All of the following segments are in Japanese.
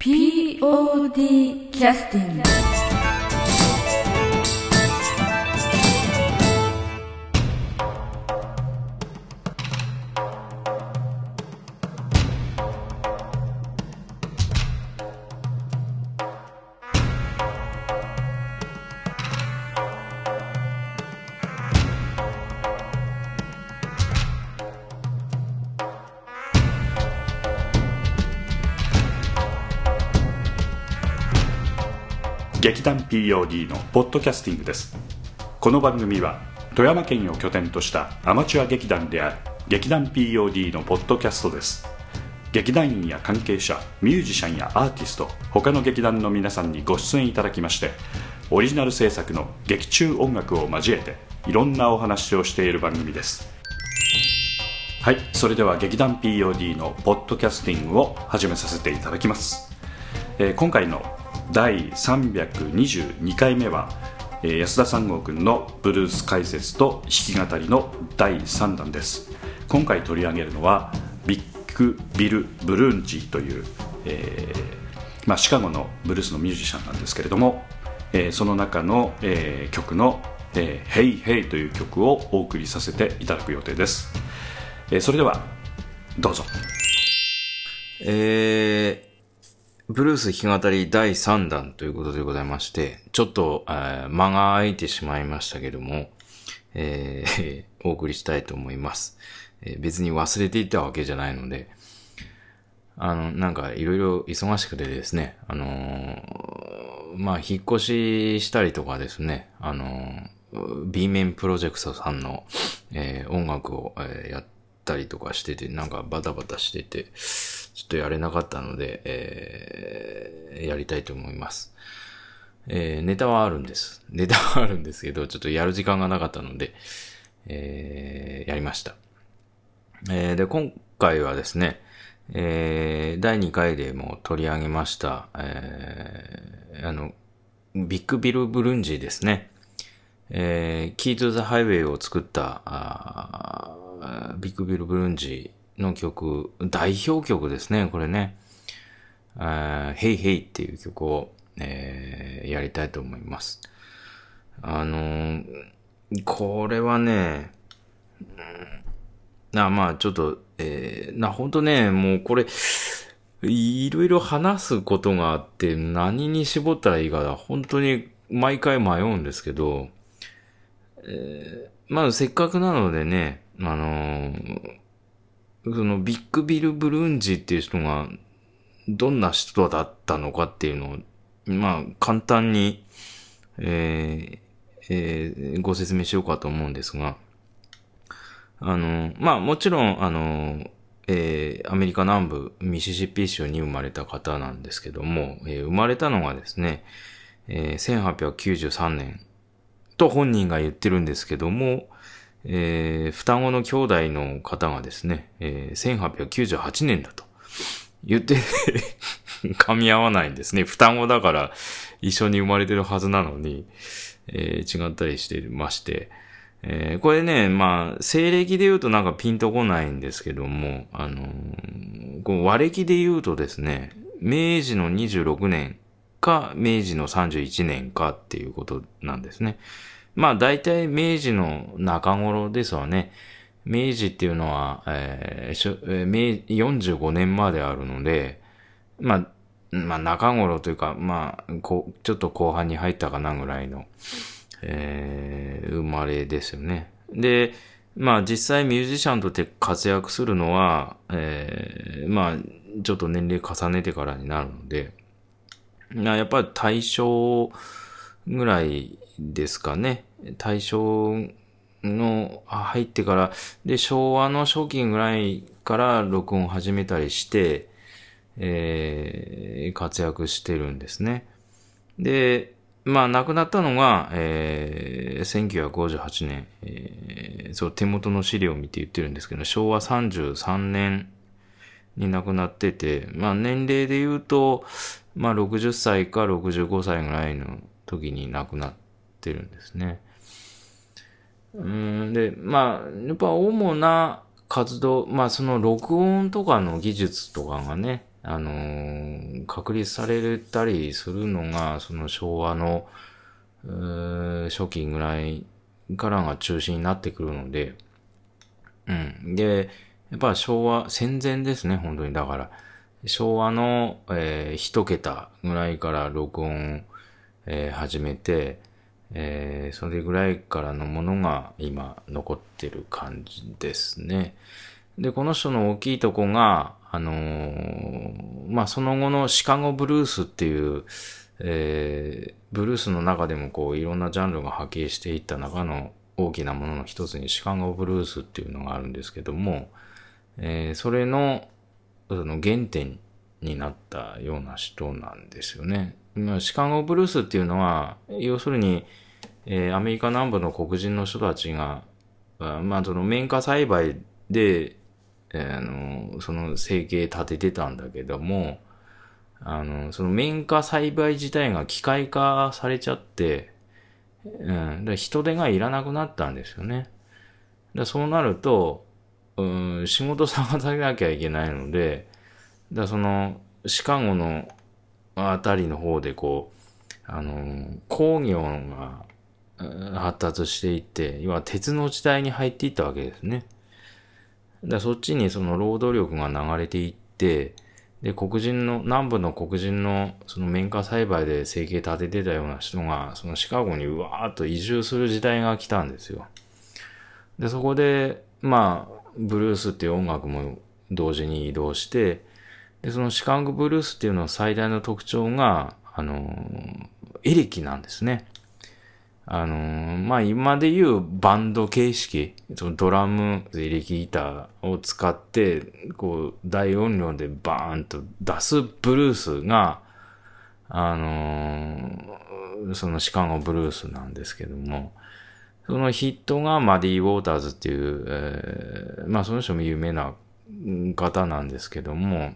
POD キャスティング劇団 POD のポッドキャスティングです。この番組は富山県を拠点としたアマチュア劇団である劇団 POD のポッドキャストです。劇団員や関係者ミュージシャンやアーティスト他の劇団の皆さんにご出演いただきましてオリジナル制作の劇中音楽を交えていろんなお話をしている番組です。はいそれでは劇団 POD のポッドキャスティングを始めさせていただきます、えー今回の第322回目は、安田三郷君のブルース解説と弾き語りの第3弾です。今回取り上げるのはビッグ・ビル・ブルーンジーという、えーまあ、シカゴのブルースのミュージシャンなんですけれども、えーその中の、え曲の「えー、Hey Hey」という曲をお送りさせていただく予定です、えそれではどうぞ。えー、ブルース弾き語り第3弾ということでございまして、ちょっと、えー間が空いてしまいましたけども、えー お送りしたいと思います。えー別に忘れていたわけじゃないので、あの、なんかいろいろ忙しくてですね、あのーまあ、引っ越ししたりとかですね、あの B 面プロジェクトさんの、え音楽を、えやったりとかしてて、なんかバタバタしてて、ちょっとやれなかったので、えーやりたいと思います。えーネタはあるんです。ネタはあるんですけど、ちょっとやる時間がなかったので、えーやりました。えーで、今回はですね、えー第2回でも取り上げました、えーあの、ビッグビル・ブルンジーですね。えー、キートゥザ・ハイウェイを作った、ビッグビル・ブルンジーの曲、代表曲ですね、これね。あーヘイヘイっていう曲を、えーやりたいと思います。あのーこれはね、な、まあちょっと、えーな、ほんとね、もうこれ、いろいろ話すことがあって、何に絞ったらいいか、本当に毎回迷うんですけど、えーまあせっかくなのでね、あのーそのビッグビル・ブルンジっていう人が、どんな人だったのかっていうのを、まあ簡単に、えーえーご説明しようかと思うんですが、あの、まあもちろん、あの、えーアメリカ南部ミシシッピ州に生まれた方なんですけども、えー生まれたのがですね、えー1893年と本人が言ってるんですけども、えー双子の兄弟の方がですね、えー1898年だと言って 噛み合わないんですね。双子だから一緒に生まれてるはずなのに、えー違ったりしてまして、えーこれね、まあ、西暦で言うとなんかピンとこないんですけども、あのーこ和暦で言うとですね、明治の26年か、明治の31年かっていうことなんですね。まあ、大体明治の中頃ですわね。明治っていうのは、えーしょえー明45年まであるので、まあ、まあ、中頃というか、まあ、こ、ちょっと後半に入ったかなぐらいの、えー生まれですよね。で、まあ実際ミュージシャンとして活躍するのは、えーまあちょっと年齢重ねてからになるので、やっぱり大正ぐらいですかね。大正の入ってから、で、昭和の初期ぐらいから録音始めたりして、えー活躍してるんですね。で、まあ、亡くなったのが、えー1958年、えーそう、手元の資料を見て言ってるんですけど、昭和33年に亡くなってて、まあ、年齢で言うと、まあ、60歳か65歳ぐらいの時に亡くなってるんですね。うん、で、まあ、やっぱ主な活動、まあその録音とかの技術とかがね、あのー確立されたりするのが、その昭和の、初期ぐらいからが中心になってくるので、うん。で、やっぱ昭和、戦前ですね、本当に。だから、昭和の、えー一桁ぐらいから録音、えー始めて、えーそれぐらいからのものが今残ってる感じですね。で、この人の大きいとこが、あのーまあ、その後のシカゴブルースっていう、えーブルースの中でもこういろんなジャンルが波形していった中の大きなものの一つにシカゴブルースっていうのがあるんですけども、えーそれの、その原点になったような人なんですよね。シカゴブルースっていうのは、要するに、えーアメリカ南部の黒人の人たちが、まあ、その綿花栽培で、えーの、その生計立ててたんだけども、あの、その綿花栽培自体が機械化されちゃって、うん、だから人手がいらなくなったんですよね。だからそうなると、うん、仕事探さなきゃいけないので、だその、シカゴのあたりの方でこう、あの、工業が発達していって、要は鉄の時代に入っていったわけですね。だそっちにその労働力が流れていって、で、黒人の、南部の黒人のその綿花栽培で生計立ててたような人が、そのシカゴにうわーっと移住する時代が来たんですよ。で、そこで、まあ、ブルースっていう音楽も同時に移動して、で、そのシカンゴブルースっていうのの最大の特徴が、あの、エレキなんですね。あのまあ、今で言うバンド形式、そのドラム、エレキギターを使って、こう、大音量でバーンと出すブルースが、あのそのシカゴブルースなんですけども、そのヒットがマディ・ウォーターズっていう、えーまあその人も有名な方なんですけども、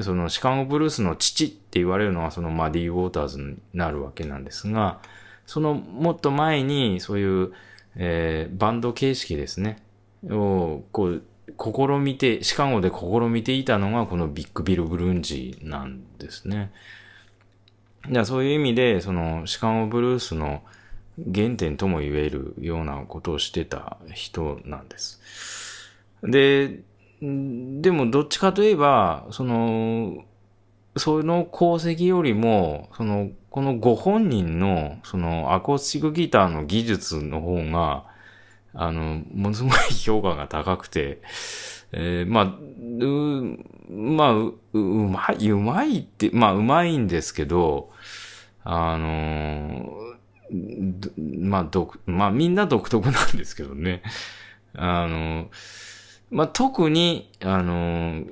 そのシカゴブルースの父って言われるのはそのマディ・ウォーターズになるわけなんですが、そのもっと前にそういう、えーバンド形式ですね、をこう試みて、シカゴで試みていたのがこのビッグビル・ブルンジーなんですね。だからそういう意味で、そのシカゴブルースの原点とも言えるようなことをしてた人なんです。で、でもどっちかといえば、その、その功績よりも、その、このご本人の、その、アコースティックギターの技術の方が、あの、ものすごい評価が高くて、えーまあ、う、まあ、う、うまい、うまいって、まあ、うまいんですけど、あの、まあ、独、まあ、みんな独特なんですけどね。あの、まあ、特に、あの、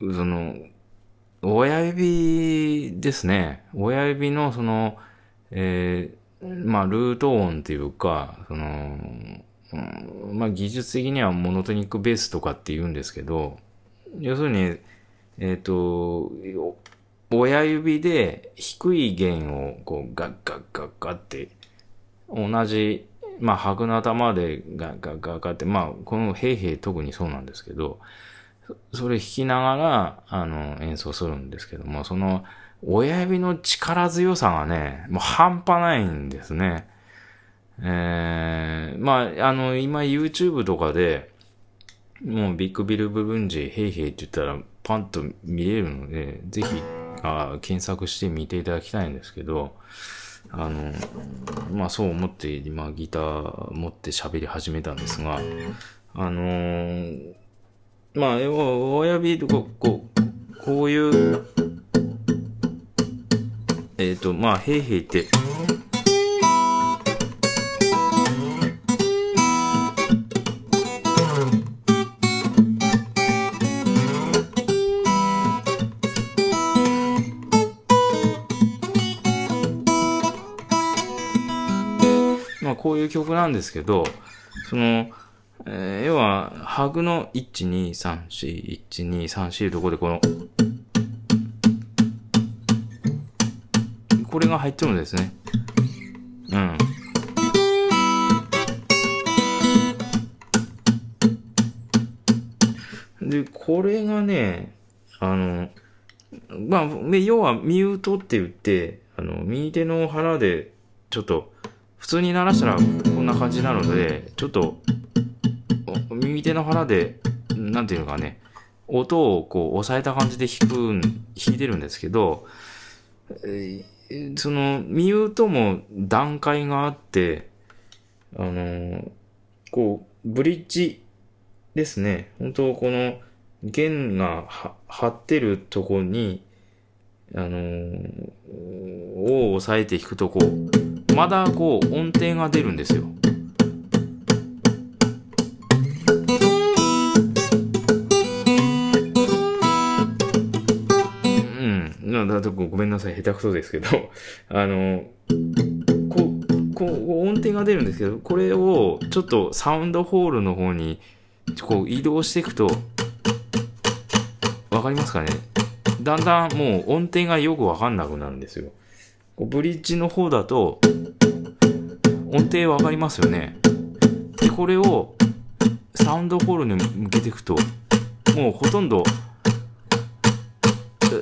その、親指ですね。親指のその、えーまあ、ルート音っていうか、その、うんまあ、技術的にはモノトニックベースとかって言うんですけど、要するに、えっ、と、親指で低い弦をこうガッガッガッガッって、同じ、まあ、白の頭でガッガッガガって、まあ、このヘイヘイ特にそうなんですけど、それ弾きながら、あの、演奏するんですけども、その、親指の力強さがね、もう半端ないんですね。えー、まあ、あの、今 YouTube とかで、もうビッグビルブルンジ、ヘイヘイって言ったらパンと見れるので、ぜひ、あ検索して見ていただきたいんですけど、あの、まあそう思って今ギター持って喋り始めたんですが、あのーまあ、親指とか、こう、こういう、えっ、と、まあ、へいへいって、こういう曲なんですけど、その、えー要は、ハグの1、2、3、4、1、2、3、4いうとこでこの、これが入ってるんですね。うん。で、これがね、あの、まあ、要はミュートって言って、あの、右手の腹で、ちょっと、普通に鳴らしたらこんな感じなので、ちょっと、右手の腹で、なんていうのかね、音をこう押さえた感じで弾く、弾いてるんですけど、その、ミュートも段階があって、あのこう、ブリッジですね。本当この弦が張ってるとこに、あのを押さえて弾くとこう、まだこう音程が出るんですよ。うん。だとごごめんなさい。下手くそですけど、あの、こう、こう、音程が出るんですけど、これをちょっとサウンドホールの方に、こう移動していくと、わかりますかね？だんだんもう音程がよくわかんなくなるんですよ。こうブリッジの方だと、音程わかりますよね。で、これをサウンドホールに向けていくと、もうほとんど、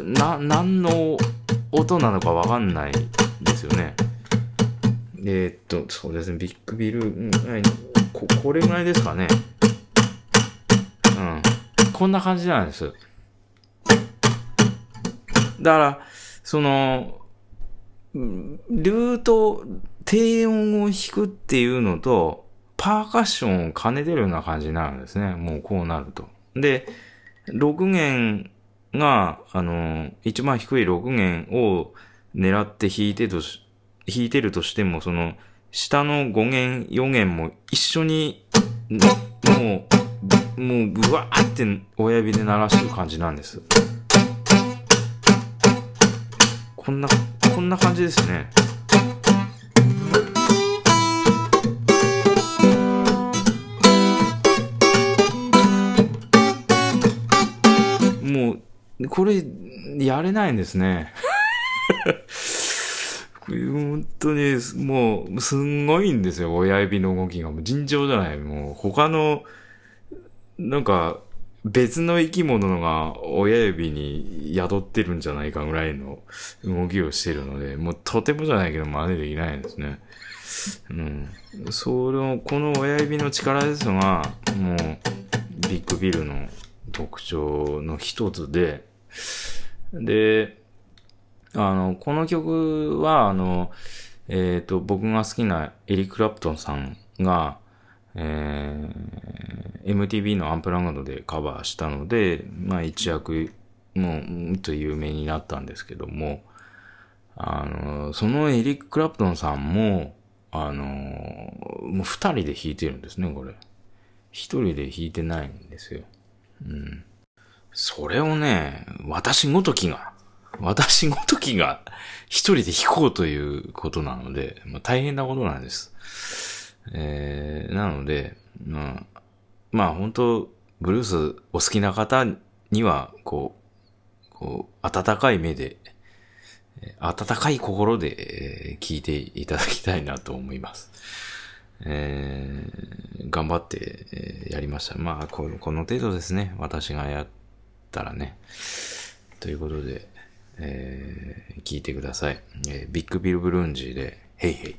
な、何の音なのかわかんないですよね。えーっと、そうですね、ビッグビル、うんはいこ、これぐらいですかね。うん。こんな感じなんです。だから、その、ルート、低音を弾くっていうのと、パーカッションを兼ねてるような感じになるんですね。もうこうなると。で、6弦が、あの、一番低い6弦を狙って弾いてとし、弾いてるとしても、その、下の5弦、4弦も一緒に、もう、もう、ぐわーって親指で鳴らしてる感じなんです。こんな、こんな感じですね。もう、これ、やれないんですね。本当に、もう、すんごいんですよ、親指の動きが。もう尋常じゃない。もう、他の、なんか、別の生き物のが親指に宿ってるんじゃないかぐらいの動きをしてるので、もうとてもじゃないけど真似できないんですね。うん。その、この親指の力ですが、もう、ビッグビルの特徴の一つで、で、あの、この曲は、あの、えっ、と、僕が好きなエリッ・クラプトンさんが、えー、MTV のアンプラグドでカバーしたので、まあ一躍、もう、と有名になったんですけども、あの、そのエリック・クラプトンさんも、あの、もう二人で弾いてるんですね、これ。一人で弾いてないんですよ。うん。それをね、私ごときが、私ごときが一人で弾こうということなので、まあ、大変なことなんです。えー、なので、まあ、まあ本当ブルースお好きな方には、こう、こう、温かい目で、温かい心で、えー聞いていただきたいなと思います。えー頑張って、えーやりました。まあこの、この程度ですね。私がやったらね。ということで、えー聞いてください。えービッグビルブルンジーで、ヘイヘイ。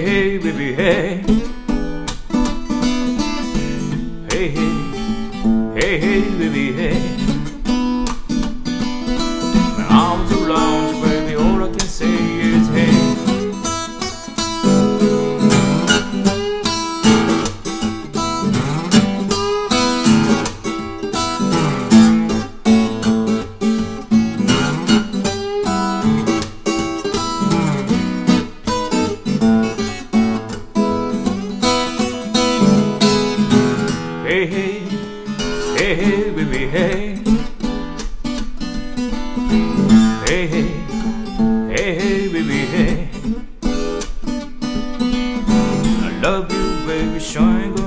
hey, baby, hey. shine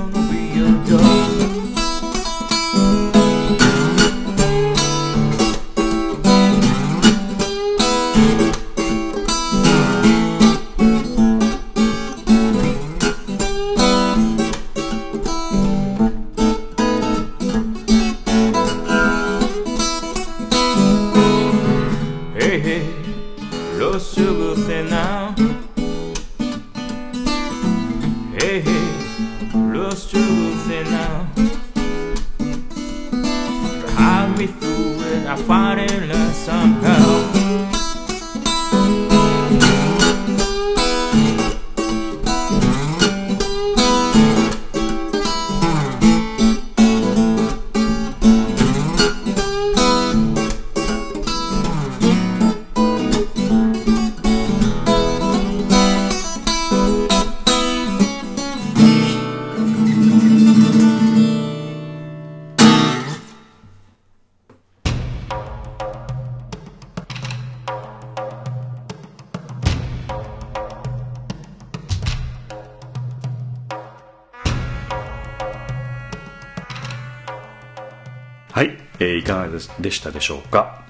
しょうか、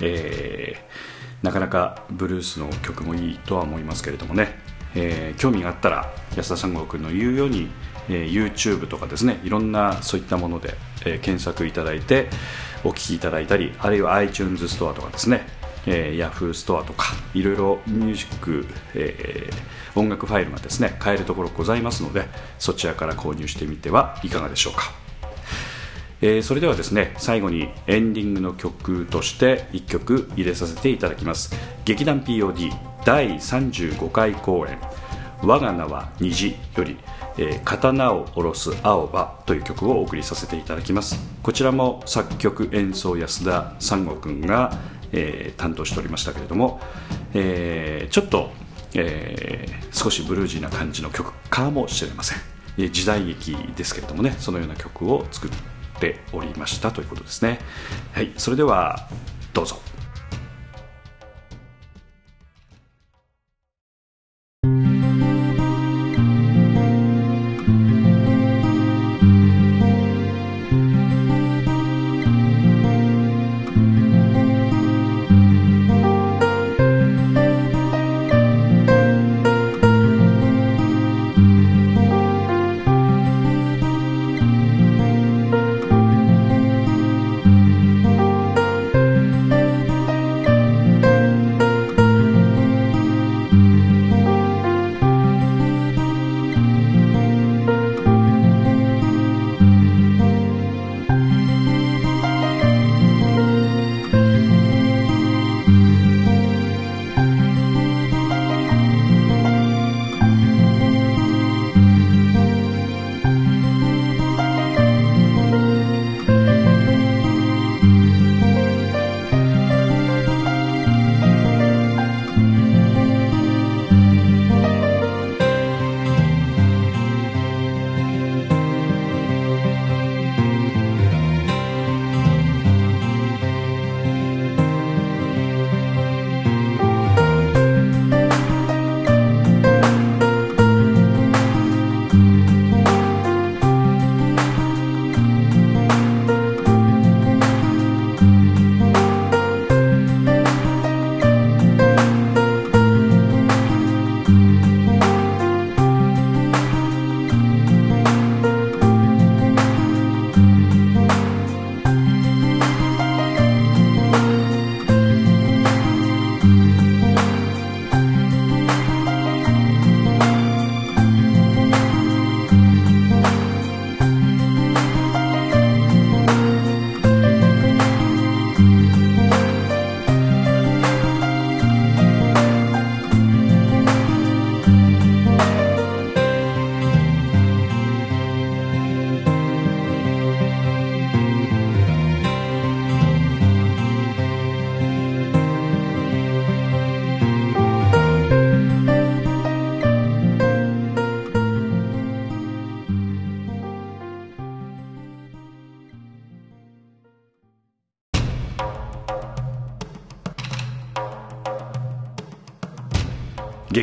えーなかなかブルースの曲もいいとは思いますけれどもね、えー興味があったら安田三郷君の言うように、えー YouTube とかですねいろんなそういったもので、えー検索いただいてお聴きいただいたりあるいは iTunes ストアとかですね、えー、Yahoo ストアとかいろいろミュージック、えー音楽ファイルがですね買えるところございますのでそちらから購入してみてはいかがでしょうか。えーそれではですね最後にエンディングの曲として1曲入れさせていただきます。劇団 POD 第35回公演「我が名は虹」より「えー刀を下ろす青葉」という曲をお送りさせていただきます。こちらも作曲演奏安田三郷君が、えー担当しておりましたけれども、えちょっと、え少しブルージーな感じの曲かもしれません。時代劇ですけれどもねそのような曲を作ってておりましたということですね。はい。それではどうぞ「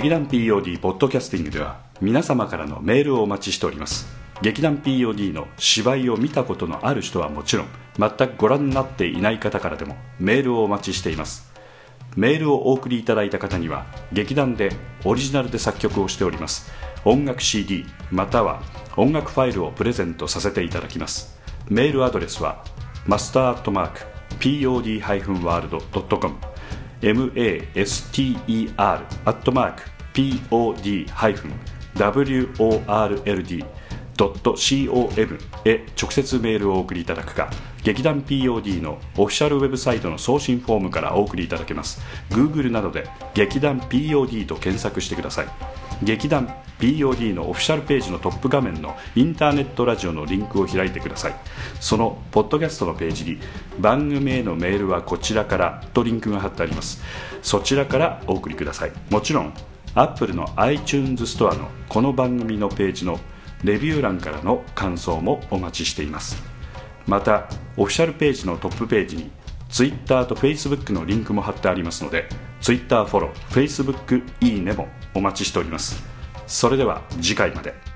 劇団 POD ポッドキャスティングでは皆様からのメールをお待ちしております。劇団 POD の芝居を見たことのある人はもちろん全くご覧になっていない方からでもメールをお待ちしています。メールをお送りいただいた方には劇団でオリジナルで作曲をしております。音楽 CD または音楽ファイルをプレゼントさせていただきます。メールアドレスはマスターアットマーク pod-world.com master アットマーク pod-world.com へ直接メールをお送りいただくか劇団 POD のオフィシャルウェブサイトの送信フォームからお送りいただけます。Google などで劇団 POD と検索してください。劇団 POD のオフィシャルページのトップ画面のインターネットラジオのリンクを開いてください。そのポッドキャストのページに番組へのメールはこちらからとリンクが貼ってあります。そちらからお送りください。もちろんアップルの iTunes ストアのこの番組のページのレビュー欄からの感想もお待ちしています。またオフィシャルページのトップページに Twitter と Facebook のリンクも貼ってありますので Twitter フォロー Facebook いいねもお待ちしております。それでは次回まで。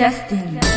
Justin.